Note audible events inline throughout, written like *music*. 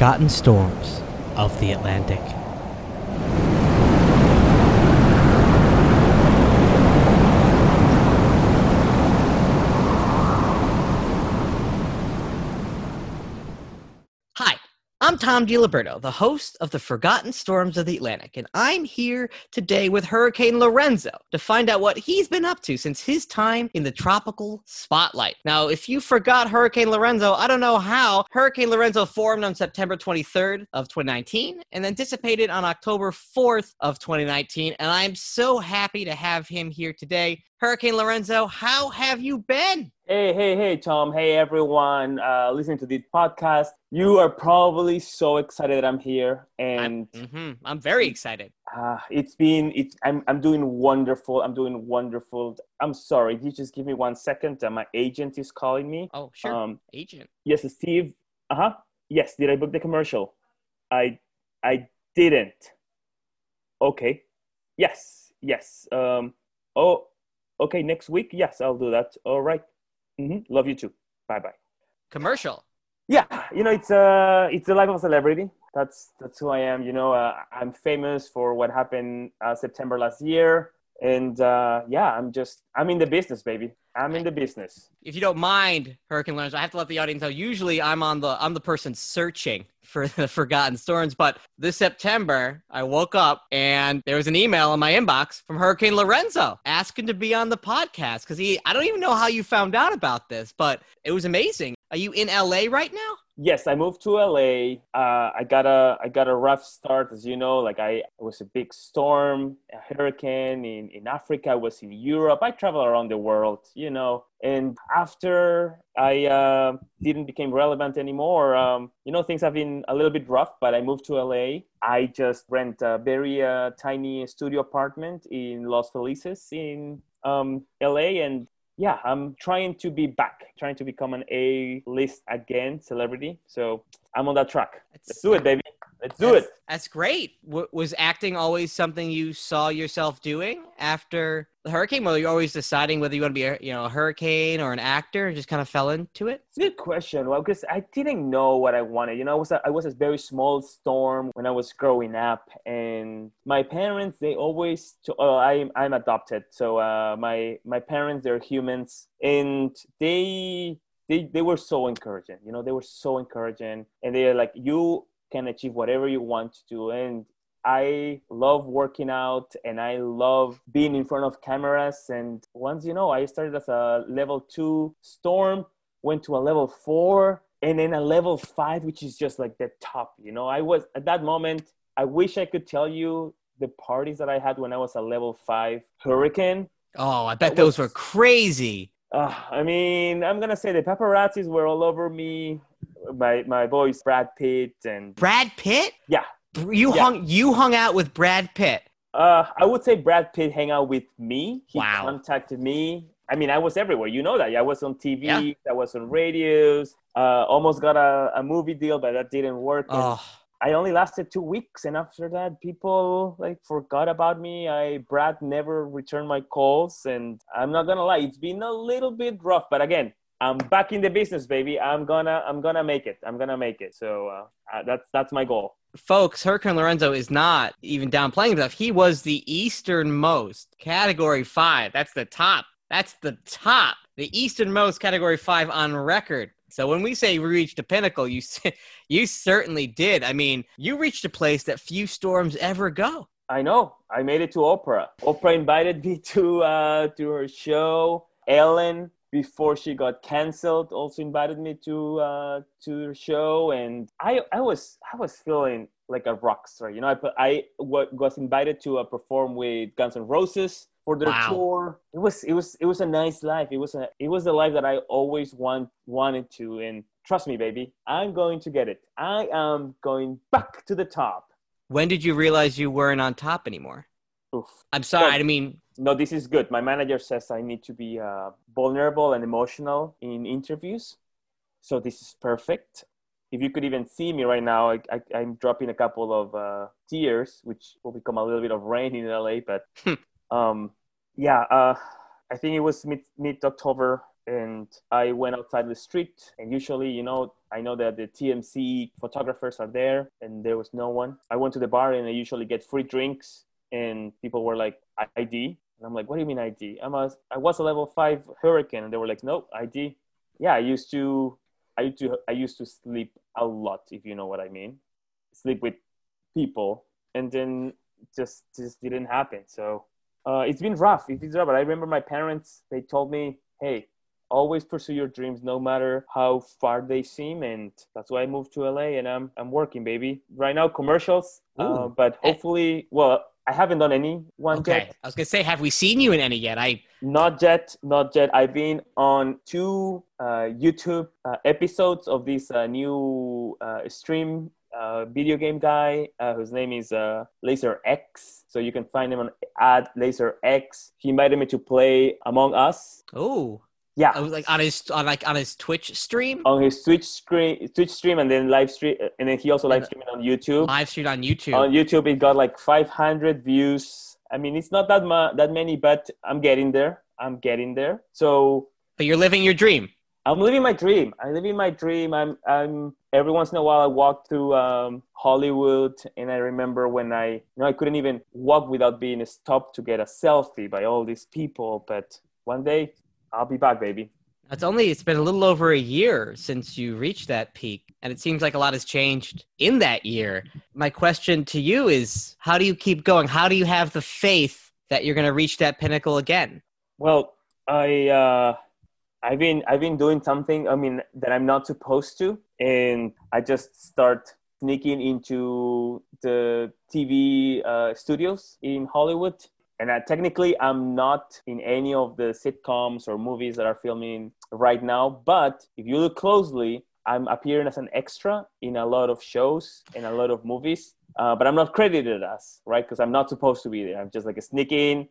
forgotten storms of the Atlantic. Hi, I'm Tom DiLiberto, the host of the Forgotten Storms of the Atlantic, and I'm here today with Hurricane Lorenzo to find out what he's been up to since his time in the tropical spotlight. Now, if you forgot Hurricane Lorenzo, I don't know how. Hurricane Lorenzo formed on September 23rd of 2019 and then dissipated on October 4th of 2019, and I'm so happy to have him here today. Hurricane Lorenzo, how have you been? Hey, hey, hey, Tom. Hey, everyone uh, listening to this podcast. You are probably so excited that I'm here, and I'm, mhm, I'm very excited. uh, it's been. It's. I'm. I'm doing wonderful. I'm doing wonderful. I'm sorry. You just give me one second. Uh, my agent is calling me. Oh, sure. Um, Agent. yes, Steve. Uh huh. Yes. Did I book the commercial? I. I didn't. Okay. Yes. Yes. Um. Oh. Okay. Next week. Yes, I'll do that. All right. Mm-hmm. Love you too. Bye bye. Commercial. Yeah, you know, it's uh, it's the life of a celebrity. That's that's who I am. You know, uh, I'm famous for what happened uh, September last year, and uh, yeah, I'm just I'm in the business, baby. I'm in the business. if you don't mind, Hurricane Lorenzo, I have to let the audience know. Usually, I'm on the I'm the person searching for the *laughs* forgotten storms, but this September, I woke up and there was an email in my inbox from Hurricane Lorenzo asking to be on the podcast because he. I don't even know how you found out about this, but it was amazing. Are you in LA right now? Yes, I moved to LA. Uh, I got a I got a rough start, as you know. Like I it was a big storm, a hurricane in in Africa. I was in Europe. I travel around the world, you know. And after I uh, didn't become relevant anymore, um, you know, things have been a little bit rough. But I moved to LA. I just rent a very uh, tiny studio apartment in Los Felices in um, LA, and yeah, I'm trying to be back, trying to become an A list again celebrity. So I'm on that track. Let's do it, baby. Let's do That's- it. That's great. W- was acting always something you saw yourself doing after the hurricane? Well, you're always deciding whether you want to be a you know a hurricane or an actor, and just kind of fell into it. It's a good question. Well, because I didn't know what I wanted. You know, I was a, I was a very small storm when I was growing up, and my parents they always. Oh, I'm I'm adopted, so uh, my my parents they're humans, and they they they were so encouraging. You know, they were so encouraging, and they're like, you can achieve whatever you want to do, and I love working out and I love being in front of cameras. And once you know, I started as a level two storm, went to a level four, and then a level five, which is just like the top. You know, I was at that moment, I wish I could tell you the parties that I had when I was a level five hurricane. Oh, I bet That those was- were crazy. Uh, I mean, I'm gonna say the paparazzis were all over me. My my boys Brad Pitt and Brad Pitt? yeah, You Yeah. hung you hung out with Brad Pitt. Uh, I would say Brad Pitt hang out with me. He Wow. contacted me. I mean, I was everywhere. You know that. I was on TV. Yeah. I was on radios. Uh, almost got a, a movie deal, but that didn't work. Oh, I only lasted two weeks, and after that, people like forgot about me. I Brad never returned my calls, and I'm not gonna lie, it's been a little bit rough. But again, I'm back in the business, baby. I'm gonna I'm gonna make it. I'm gonna make it. So uh, uh, that's that's my goal. folks, Hurricane Lorenzo is not even downplaying stuff. He was the easternmost category five. That's the top. That's the top. The easternmost category five on record. So when we say we reached a pinnacle, you *laughs* you certainly did. I mean, you reached a place that few storms ever go. I know. I made it to Oprah. Oprah invited me *laughs* to uh, to her show. Ellen, before she got canceled, also invited me to uh, to her show, and I I was I was feeling like a rock star. You know, I put, I was invited to uh, perform with Guns N' Roses for their Wow. tour. It was it was it was a nice life. It was a it was the life that I always want wanted to, and trust me, baby, I'm going to get it. I am going back to the top. When did you realize you weren't on top anymore? Oof. I'm sorry. I mean, no, this is good. My manager says I need to be uh, vulnerable and emotional in interviews. So this is perfect. If you could even see me right now, I, I, I'm dropping a couple of uh, tears, which will become a little bit of rain in LA. But *laughs* um, yeah, uh, I think it was mid, mid October and I went outside the street. And usually, you know, I know that the TMZ photographers are there, and there was no one. I went to the bar, and I usually get free drinks, and people were like, "ID," and I'm like, "What do you mean ID?" I'm a, I was a level five hurricane, and they were like, "No, ID." Yeah, I used to, I used to, I used to sleep a lot, if you know what I mean. Sleep with people, and then just just didn't happen. So uh, it's been rough. It's been rough. But I remember my parents. They told me, "Hey, always pursue your dreams, no matter how far they seem." And that's why I moved to LA, and I'm I'm working, baby. Right now, commercials. Uh, but hopefully, well, I haven't done any one Okay. yet. I was gonna say, have we seen you in any yet? I Not yet, not yet. I've been on two uh, YouTube uh, episodes of this uh, new uh, stream uh, video game guy uh, whose name is uh, Laser X. So you can find him on at Laser X. He invited me to play Among Us. oh, Yeah, I was like on his on like on his Twitch stream, on his Twitch screen, Twitch stream, and then live stream, and then he also live streamed on YouTube. live stream on YouTube. On YouTube, it got like 500 views. I mean, it's not that mu- that many, but I'm getting there. I'm getting there. So but you're living your dream. I'm living my dream. I'm living my dream. I'm I'm every once in a while I walk through um, Hollywood and I remember when I you know I couldn't even walk without being stopped to get a selfie by all these people. But one day I'll be back, baby. It's only it's been a little over a year since you reached that peak, and it seems like a lot has changed in that year. My question to you is, how do you keep going? How do you have the faith that you're going to reach that pinnacle again? Well, I uh, I've been I've been doing something. I mean that I'm not supposed to, and I just start sneaking into the TV uh, studios in Hollywood. And I, technically, I'm not in any of the sitcoms or movies that are filming right now. But if you look closely, I'm appearing as an extra in a lot of shows and a lot of movies. Uh, but I'm not credited as right because I'm not supposed to be there. I'm just like a sneak in,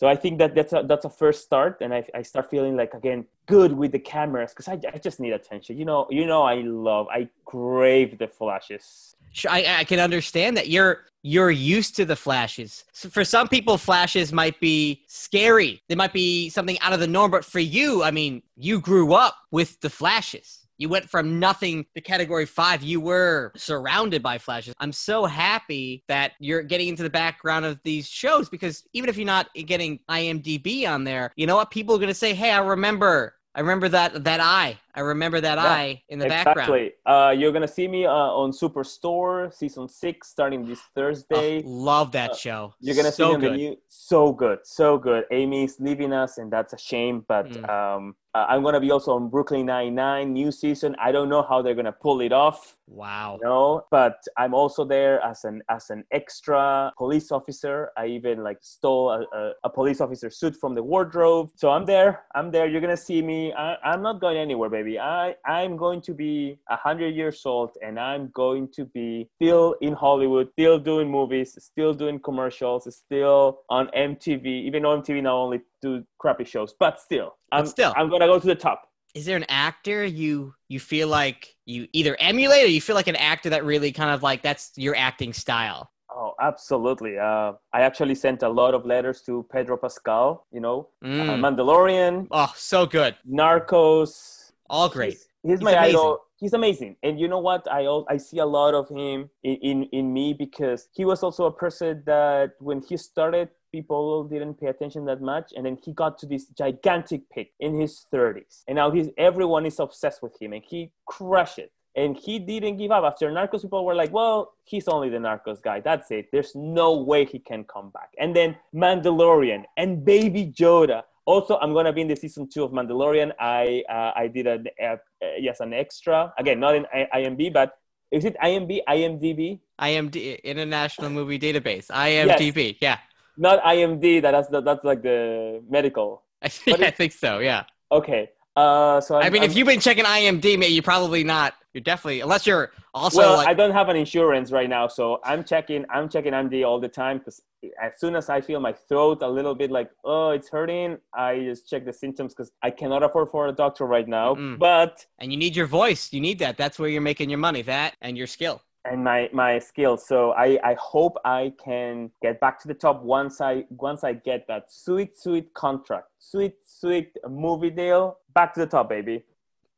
so I think that that's a, that's a first start, and I, I start feeling like again good with the cameras because I, I just need attention. You know, you know, I love, I crave the flashes. I, I can understand that you're you're used to the flashes. So for some people, flashes might be scary. They might be something out of the norm. But for you, I mean, you grew up with the flashes. You went from nothing to category five. You were surrounded by flashes. I'm so happy that you're getting into the background of these shows because even if you're not getting IMDb on there, you know what? People are going to say, hey, I remember. I remember that that eye. I remember that Yeah, eye in the background. Exactly. Uh, you're gonna see me uh, on Superstore season six starting this Thursday. Oh, love that Uh, show. You're gonna see so me on good. the new. So good, so good. Amy's leaving us, and that's a shame. But Mm. um, uh, I'm gonna be also on Brooklyn Nine Nine new season. I don't know how they're gonna pull it off. Wow. No, but I'm also there as an as an extra police officer. I even like stole a, a, a police officer suit from the wardrobe. So I'm there. I'm there. You're gonna see me. I, I'm not going anywhere, baby. I I'm going to be a hundred years old, and I'm going to be still in Hollywood, still doing movies, still doing commercials, still on MTV. Even though MTV now only do crappy shows, but still, I'm still. I'm gonna go to the top. Is there an actor you you feel like you either emulate or you feel like an actor that really kind of like that's your acting style? Oh, absolutely. Uh, I actually sent a lot of letters to Pedro Pascal, you know, uh, Mm. Mandalorian, Oh, so good. Narcos. All great. He's, he's He's my amazing. idol. He's amazing. And you know what? I I see a lot of him in, in, in me because he was also a person that when he started, people didn't pay attention that much. And then he got to this gigantic peak in his 30s. And now he's, everyone is obsessed with him and he crushed it. And he didn't give up. After Narcos, people were like, well, he's only the Narcos guy. That's it. There's no way he can come back. And then Mandalorian and Baby Yoda. Also, I'm gonna be in the season two of Mandalorian. I uh, I did a uh, yes an extra again, not in I- IMB, but is it IMB IMDb? IMD International Movie Database. IMDb. Yeah. Not IMD. That, that's that's like the medical. *laughs* I think, I think so. Yeah. Okay. Uh, so I'm, I mean, I'm- if you've been checking IMDb, you're probably not. You're definitely unless you're also well, like I don't have an insurance right now, so I'm checking. I'm checking MD all the time because as soon as I feel my throat a little bit like oh it's hurting, I just check the symptoms because I cannot afford for a doctor right now. Mm-mm. But and you need your voice. You need that. That's where you're making your money. That and your skill. and my my skills. So I I hope I can get back to the top once I once I get that sweet sweet contract, sweet sweet movie deal. Back to the top, baby.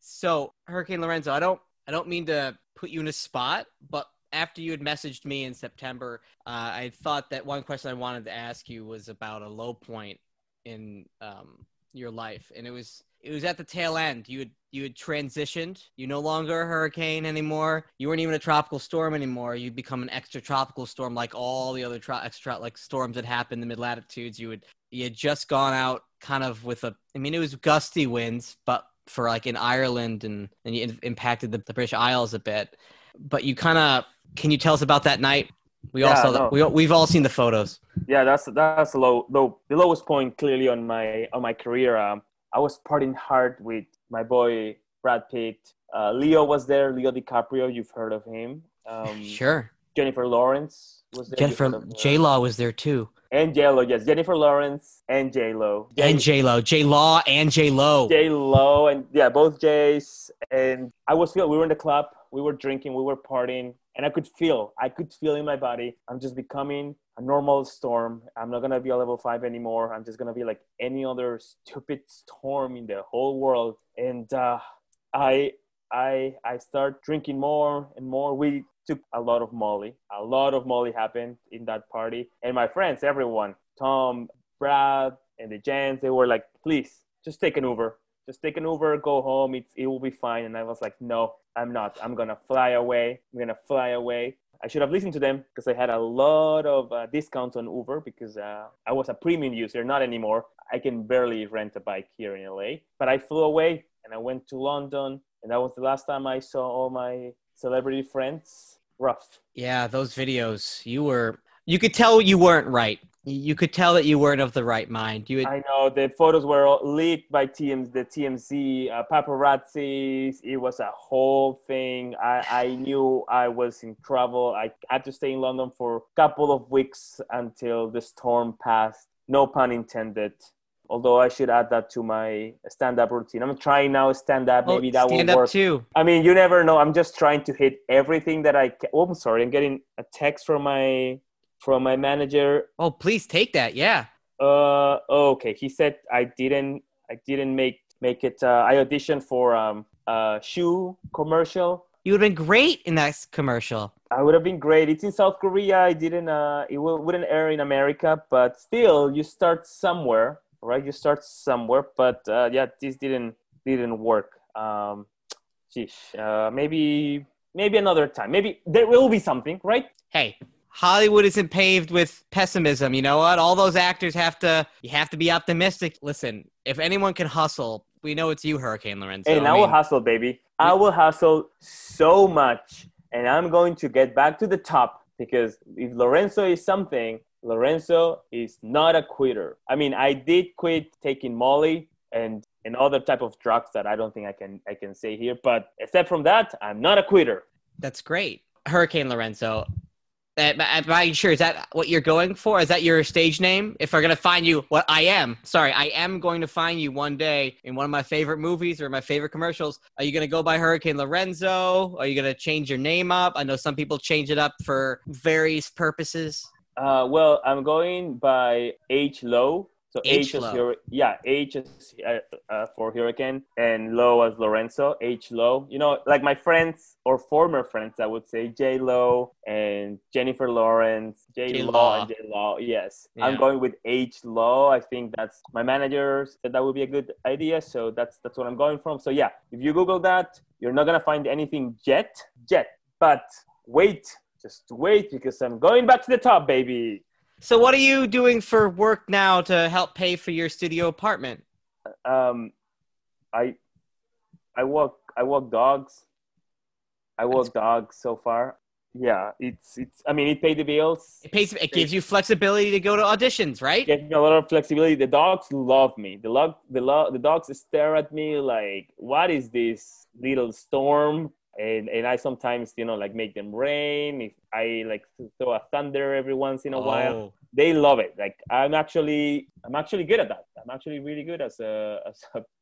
So Hurricane Lorenzo, I don't I don't mean to put you in a spot, but after you had messaged me in September, uh, I thought that one question I wanted to ask you was about a low point in um, your life, and it was it was at the tail end. You had you had transitioned. You no longer a hurricane anymore. You weren't even a tropical storm anymore. You'd become an extra tropical storm, like all the other tro- extra like storms that happened in the mid latitudes. You would you had just gone out kind of with a. I mean, it was gusty winds, but for like in Ireland and and you impacted the, the British Isles a bit. But you kind of can you tell us about that night? We all saw no. that. We we've all seen the photos. Yeah, that's that's the low, low the lowest point clearly on my on my career. Um, I was partying hard with my boy Brad Pitt. Uh, Leo was there. Leo DiCaprio, you've heard of him. Um, Sure. Jennifer Lawrence was there. Jennifer. J Law was there too. And J Lo. Yes, Jennifer Lawrence and J Lo. And J Lo. J Law and J Lo. J Lo and yeah, both J's. And I was feel we were in the club, we were drinking, we were partying, and I could feel, I could feel in my body, I'm just becoming a normal storm. I'm not gonna be a level five anymore. I'm just gonna be like any other stupid storm in the whole world. And uh, I, I, I start drinking more and more. We took a lot of Molly. A lot of Molly happened in that party, and my friends, everyone, Tom, Brad, and the Jans, they were like, please, just take an Uber. Just take an Uber, go home. It's, it will be fine. And I was like, no, I'm not. I'm going to fly away. I'm going to fly away. I should have listened to them because I had a lot of uh, discounts on Uber because uh, I was a premium user, not anymore. I can barely rent a bike here in LA. But I flew away and I went to London. And that was the last time I saw all my celebrity friends. Rough. Yeah, those videos. You were. You could tell you weren't right. You could tell that you weren't of the right mind. You. Had, I know the photos were all leaked by TMZ, the TMZ uh, paparazzi. It was a whole thing. I, I knew I was in trouble. I had to stay in London for a couple of weeks until the storm passed. No pun intended. Although I should add that to my stand-up routine. I'm trying now stand up. Oh, Maybe that will stand up work. too. I mean, you never know. I'm just trying to hit everything that I. Can. Oh, I'm sorry. I'm getting a text from my from my manager Oh, please take that. Yeah. uh okay he said i didn't i didn't make make it uh, i auditioned for um a shoe commercial You would have been great in that commercial. i would have been great it's in south korea i didn't uh it will, wouldn't air in america but still you start somewhere right you start somewhere but uh yeah this didn't didn't work um sheesh, uh maybe maybe another time maybe there will be something right Hey, Hollywood isn't paved with pessimism. You know what? All those actors have to. You have to be optimistic. Listen, if anyone can hustle, we know it's you, Hurricane Lorenzo. and I, I will hustle, baby. I will hustle so much, and I'm going to get back to the top because if Lorenzo is something, Lorenzo is not a quitter. I mean, I did quit taking Molly and and other type of drugs that I don't think I can I can say here, but except from that, I'm not a quitter. That's great. Hurricane Lorenzo. Uh, am am I sure? Is that what you're going for? Is that your stage name? If I'm gonna find you, what I am. Sorry, I am going to find you one day in one of my favorite movies or my favorite commercials. Are you gonna go by Hurricane Lorenzo? Are you gonna change your name up? I know some people change it up for various purposes. Uh, well, I'm going by H low. So H H, is. Hur- yeah, H is uh, uh, for Hurricane and low as Lorenzo. H low. You know, like my friends or former friends, I would say J Lo and Jennifer Lawrence, J Law. and J Law. Yes, Yeah. I'm going with H low. I think that's my manager said that would be a good idea. So that's that's what I'm going from. So yeah, if you Google that, you're not gonna find anything yet, yet. But wait, just wait because I'm going back to the top, baby. So, what are you doing for work now to help pay for your studio apartment? um, I I walk I walk dogs. I walk dogs so far. Yeah, it's it's. I mean, it paid the bills. It pays. It gives you flexibility to go to auditions, right? Gives me a lot of flexibility. The dogs love me. The log the lo- the dogs stare at me like, what is this little storm? And and I sometimes you know like make them rain. If I like throw a thunder every once in a while, Oh. they love it. Like I'm actually I'm actually good at that. I'm actually really good as a as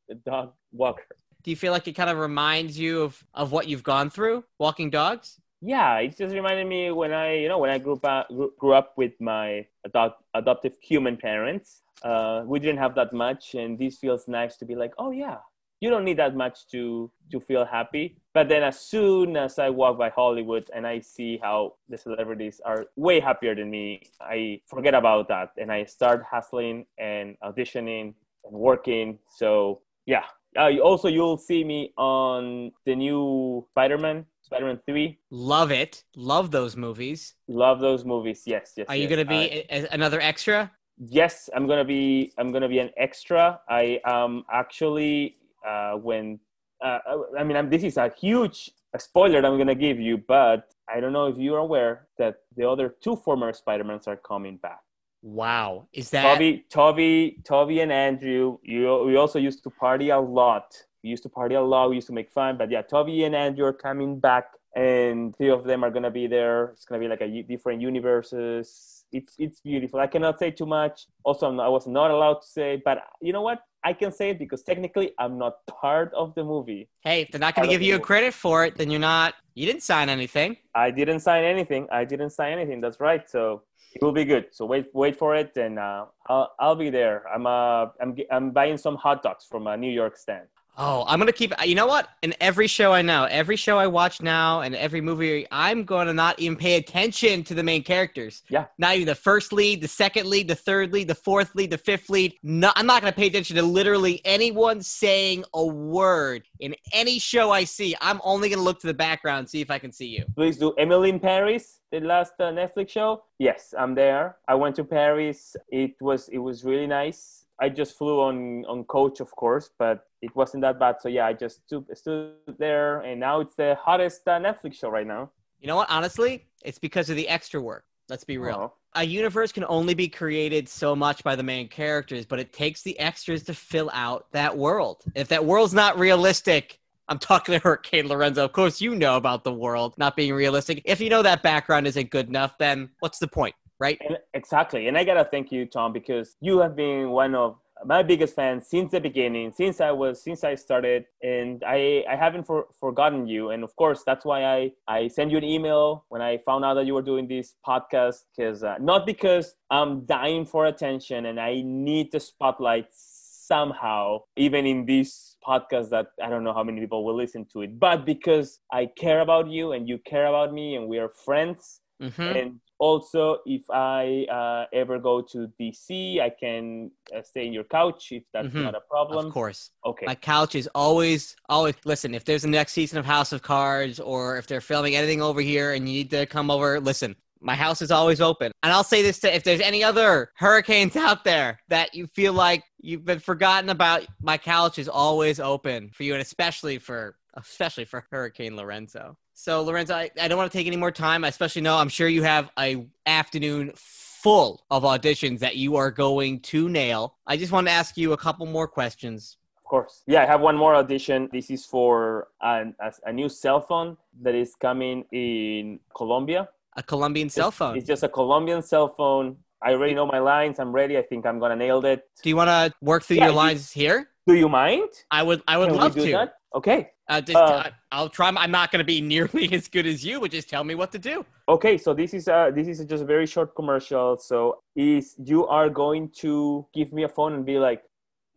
a dog walker. Do you feel like it kind of reminds you of, of what you've gone through walking dogs? yeah, it just reminded me when I, you know, when I grew up, grew up with my adopt, adoptive human parents. Uh, we didn't have that much, and this feels nice to be like, oh yeah, you don't need that much to to feel happy. But then, as soon as I walk by Hollywood and I see how the celebrities are way happier than me, I forget about that and I start hustling and auditioning and working. So yeah. Uh, also, you'll see me on the new Spider-Man Spider-Man Three. Love it. Love those movies. Love those movies. Yes, yes. Are yes. you gonna be uh, another extra? Yes, I'm gonna be. I'm gonna be an extra. I am actually uh, when. Uh, I mean, I'm, this is a huge spoiler I'm gonna give you, but I don't know if you're aware that the other two former Spider-Mans are coming back. Wow, is that Tobey, Tobey, Tobey, and Andrew? You we also used to party a lot we used to party a lot. We used to make fun. But yeah, Tobey and Andrew are coming back, and three of them are gonna be there. It's gonna be like a different universes. It's it's beautiful. I cannot say too much. Also, not, i was not allowed to say, but you know what? I can say it because technically I'm not part of the movie. Hey, if they're not going to give you a credit for it, then you're not. You didn't sign anything. I didn't sign anything. I didn't sign anything. That's right. So it will be good. So wait, wait for it, and uh, I'll I'll be there. I'm uh I'm I'm buying some hot dogs from a New York stand. Oh, I'm gonna keep. You know what? In every show I know, every show I watch now, and every movie, I'm gonna not even pay attention to the main characters. Yeah. Not even the first lead, the second lead, the third lead, the fourth lead, the fifth lead. No, I'm not gonna pay attention to literally anyone saying a word in any show I see. I'm only gonna look to the background see if I can see you. Please do Emily in Paris, the last uh, Netflix show. Yes, I'm there. I went to Paris. It was it was really nice I just flew on on coach, of course, but it wasn't that bad. So yeah, I just stood, stood there, and now it's the hottest uh, Netflix show right now. You know what? Honestly, it's because of the extra work. Let's be real. Oh. A universe can only be created so much by the main characters, but it takes the extras to fill out that world. If that world's not realistic, I'm talking *laughs* to Hurricane Lorenzo. Of course, you know about the world not being realistic. If you know that background isn't good enough, then what's the point? right? And exactly. And I gotta thank you, Tom, because you have been one of my biggest fan since the beginning, since I was since I started, and I I haven't for, forgotten you. And of course, that's why I I sent you an email when I found out that you were doing this podcast, because uh, not because I'm dying for attention and I need the spotlight somehow, even in this podcast that I don't know how many people will listen to it, but because I care about you and you care about me and we are friends. Mm-hmm. And also if i uh, ever go to dc i can uh, stay in your couch if that's mm-hmm. not a problem. Of course. Okay. My couch is always always listen if there's a next season of house of cards or if they're filming anything over here and you need to come over listen my house is always open. And i'll say this to if there's any other hurricanes *laughs* out there that you feel like you've been forgotten about my couch is always open for you and especially for especially for hurricane lorenzo so, Lorenzo, I, I don't want to take any more time. I especially know I'm sure you have a afternoon full of auditions that you are going to nail. I just want to ask you a couple more questions. Of course. Yeah, I have one more audition. This is for an, a, a new cell phone that is coming in Colombia. A Colombian cell phone. It's just a Colombian cell phone. I already know my lines. I'm ready. I think I'm gonna nail it. Do you want to work through yeah, your lines you, here? Do you mind? I would. I would Can love to. That? Okay. Uh, just, uh, I'll try. I'm not going to be *laughs* nearly as good as you, but just tell me what to do. Okay, so this is uh this is just a very short commercial. So is you are going to give me a phone and be like,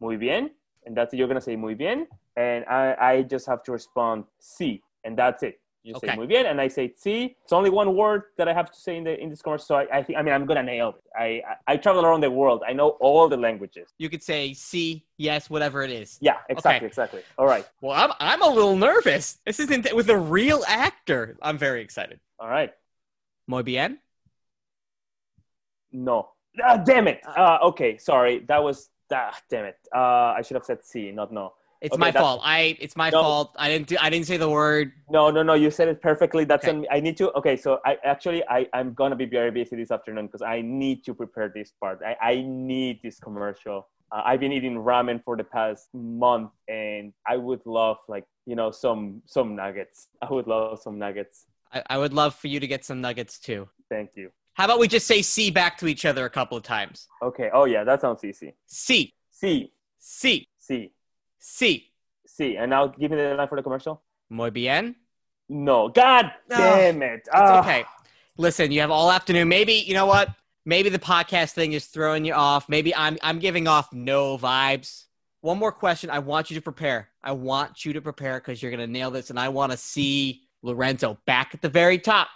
muy bien, and that's it. You're gonna say muy bien, and I I just have to respond sí, and that's it. You okay. say muy bien, and I say sí. It's only one word that I have to say in the in this commercial. So I, I think I mean I'm gonna nail it. I, I, I travel around the world. I know all the languages. You could say sí, yes, whatever it is. Yeah, exactly, okay. exactly. All right. Well, I'm I'm a little nervous. This isn't with a real actor. I'm very excited. All right. Muy bien. No. Ah, damn it. Uh, okay, sorry. That was ah, damn it. Uh, I should have said sí, not no. It's okay, my fault. I it's my no, fault. I didn't do, I didn't say the word. No, no, no. You said it perfectly. That's okay. I need to. Okay, so I actually I I'm gonna be very busy this afternoon because I need to prepare this part. I I need this commercial. Uh, I've been eating ramen for the past month, and I would love like you know some some nuggets. *laughs* I would love some nuggets. I, I would love for you to get some nuggets too. Thank you. How about we just say sí back to each other a couple of times? Okay. Oh yeah, that sounds easy. Sí. Sí. Sí. Sí. Sí. Sí. And now give me the line for the commercial. Muy bien. No. God No, damn it. It's Ah. okay. Listen, you have all afternoon. Maybe you know what? Maybe the podcast thing is throwing you off. Maybe I'm I'm giving off no vibes. One more question. I want you to prepare. I want you to prepare because you're gonna nail this, and I want to see Lorenzo back at the very top.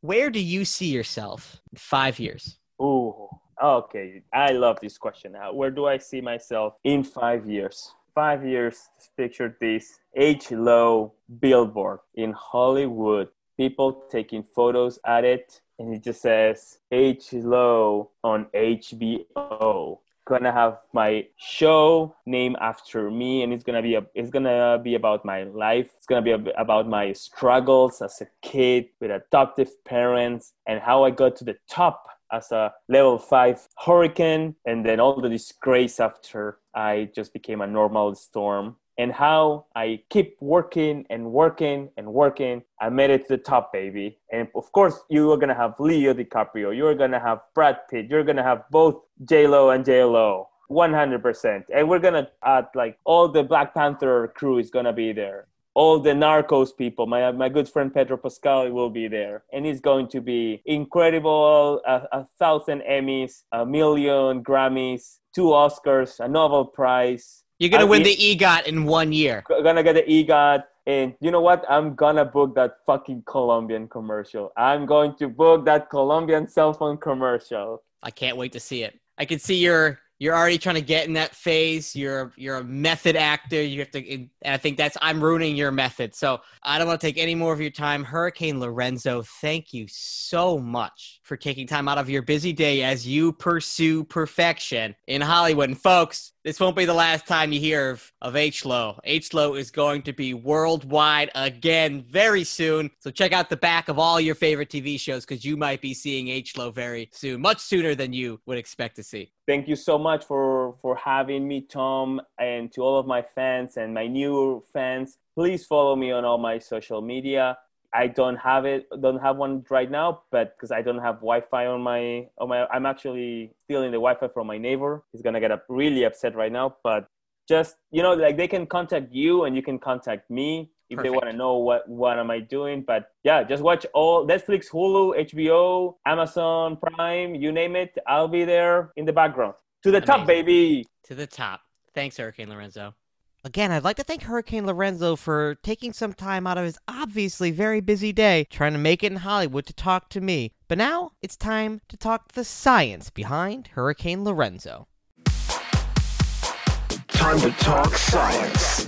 Where do you see yourself in five years? Ooh, okay. I love this question. Where do I see myself in five years? Five years. Just picture this: H. Low billboard in Hollywood. People taking photos at it, and it just says H. Low on HBO. Gonna have my show named after me, and it's gonna be a, it's gonna be about my life. It's gonna be a, about my struggles as a kid with adoptive parents and how I got to the top as a level five hurricane, and then all the disgrace after I just became a normal storm, and how I keep working and working and working. I made it to the top, baby. And of course, you are gonna have Leo DiCaprio, you're gonna have Brad Pitt, you're gonna have both J Lo and J Lo. 100%. And we're gonna add like all the Black Panther crew is gonna be there all the narcos people my, uh, my good friend pedro pascal will be there. And it's going to be incredible a, a thousand emmys a million grammys two oscars a nobel prize. You're gonna I'll win be- the EGOT in one year. Gonna get the egot. And you know what? I'm gonna book that fucking colombian commercial. I'm going to book that colombian cell phone commercial. I can't wait to see it. I can see you're you're already trying to get in that phase. You're you're a method actor. You have to. I think that's I'm ruining your method. So I don't want to take any more of your time. Hurricane Lorenzo, thank you so much for taking time out of your busy day as you pursue perfection in Hollywood. And folks, this won't be the last time you hear of, of H-Lo. H-Lo is going to be worldwide again very soon. So check out the back of all your favorite TV shows because you might be seeing H-Lo very soon, much sooner than you would expect to see. thank you so much for for having me tom and to all of my fans and my new fans please follow me on all my social media i don't have it don't have one right now but because i don't have wi-fi on my on my i'm actually stealing the wi-fi from my neighbor. He's gonna get up really upset right now but just you know like they can contact you and you can contact me if they want to know what what am i doing but yeah just watch all netflix hulu hbo amazon prime you name it i'll be there in the background. To the top baby! To the top. Thanks, Hurricane Lorenzo. Again, I'd like to thank Hurricane Lorenzo for taking some time out of his obviously very busy day trying to make it in Hollywood to talk to me. But now it's time to talk the science behind Hurricane Lorenzo. Time to talk science.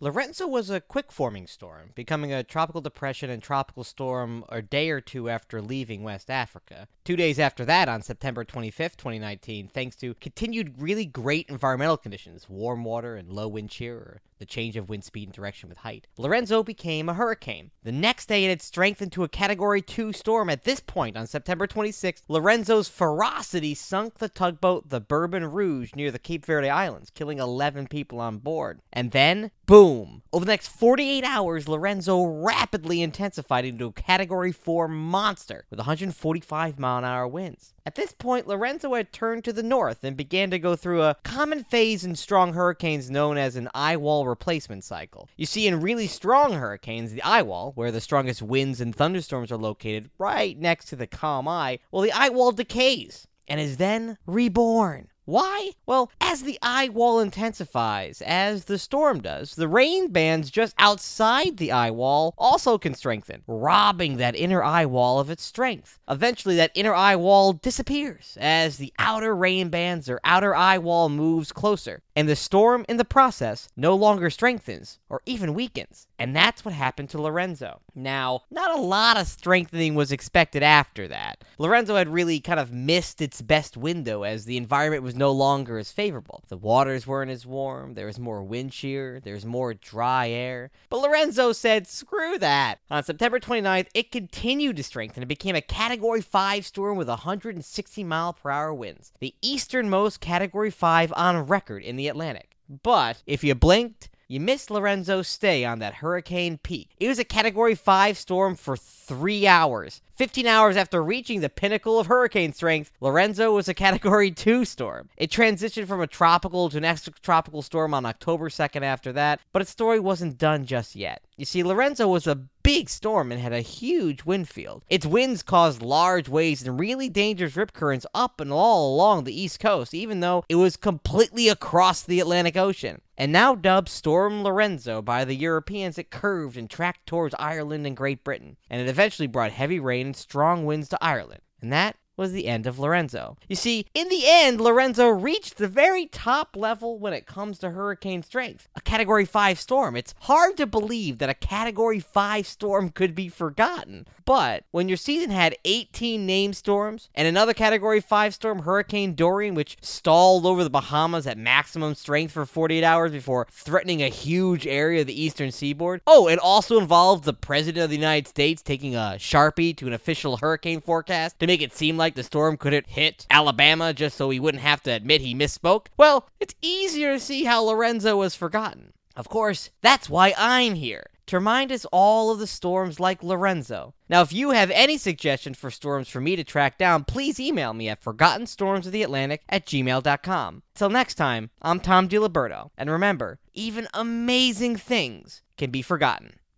Lorenzo was a quick forming storm, becoming a tropical depression and tropical storm a day or two after leaving West Africa. Two days after that, on September 25th, 2019, thanks to continued really great environmental conditions, warm water and low wind shear, the change of wind speed and direction with height, Lorenzo became a hurricane. The next day, it had strengthened to a Category 2 storm. At this point, on September 26th, Lorenzo's ferocity sunk the tugboat the Bourbon Rhode near the Cape Verde Islands, killing 11 people on board. And then, boom! Over the next 48 hours, Lorenzo rapidly intensified into a Category 4 monster with 145 mile an hour winds. At this point, Lorenzo had turned to the north and began to go through a common phase in strong hurricanes known as an eye wall replacement cycle. You see, in really strong hurricanes, the eye wall, where the strongest winds and thunderstorms are located, right next to the calm eye, well, the eye wall decays and is then reborn. Why? Well, as the eye wall intensifies, as the storm does, the rain bands just outside the eye wall also can strengthen, robbing that inner eye wall of its strength. Eventually, that inner eye wall disappears as the outer rain bands or outer eye wall moves closer, and the storm in the process no longer strengthens or even weakens. And that's what happened to Lorenzo. Now, not a lot of strengthening was expected after that. Lorenzo had really kind of missed its best window as the environment was no longer as favorable. The waters weren't as warm, there was more wind shear, there was more dry air. But Lorenzo said, screw that. On September 29th, it continued to strengthen and became a Category 5 storm with 160 mile per hour winds, the easternmost Category 5 on record in the Atlantic. But if you blinked, you missed Lorenzo's stay on that hurricane peak. It was a Category 5 storm for three hours. 15 hours after reaching the pinnacle of hurricane strength, Lorenzo was a Category *laughs* 2 storm. It transitioned from a tropical to an extratropical storm on October 2nd after that, but its story wasn't done just yet. You see, Lorenzo was a big storm and had a huge wind field. Its winds caused large waves and really dangerous rip currents up and all along the east coast, even though it was completely across the Atlantic Ocean. And now dubbed Storm Lorenzo by the Europeans, it curved and tracked towards Ireland and Great Britain, and it eventually brought heavy rain and strong winds to Ireland. And that was the end of Lorenzo. You see, in the end, Lorenzo reached the very top level when it comes to hurricane strength a Category 5 storm. It's hard to believe that a Category 5 storm could be forgotten. But when your season had 18 named storms and another Category 5 storm, Hurricane Dorian, which stalled over the Bahamas at maximum strength for 48 hours before threatening a huge area of the eastern seaboard. Oh, it also involved the President of the United States taking a Sharpie to an official hurricane forecast to make it seem like the storm couldn't hit Alabama just so he wouldn't have to admit he misspoke. Well, it's easier to see how Lorenzo was forgotten. Of course, that's why I'm here to remind us all of the storms like Lorenzo. Now, if you have any suggestions for storms for me to track down, please email me at forgottenstormsoftheatlantic at gmail.com. Till next time, I'm Tom DiLiberto, and remember, even amazing things can be forgotten.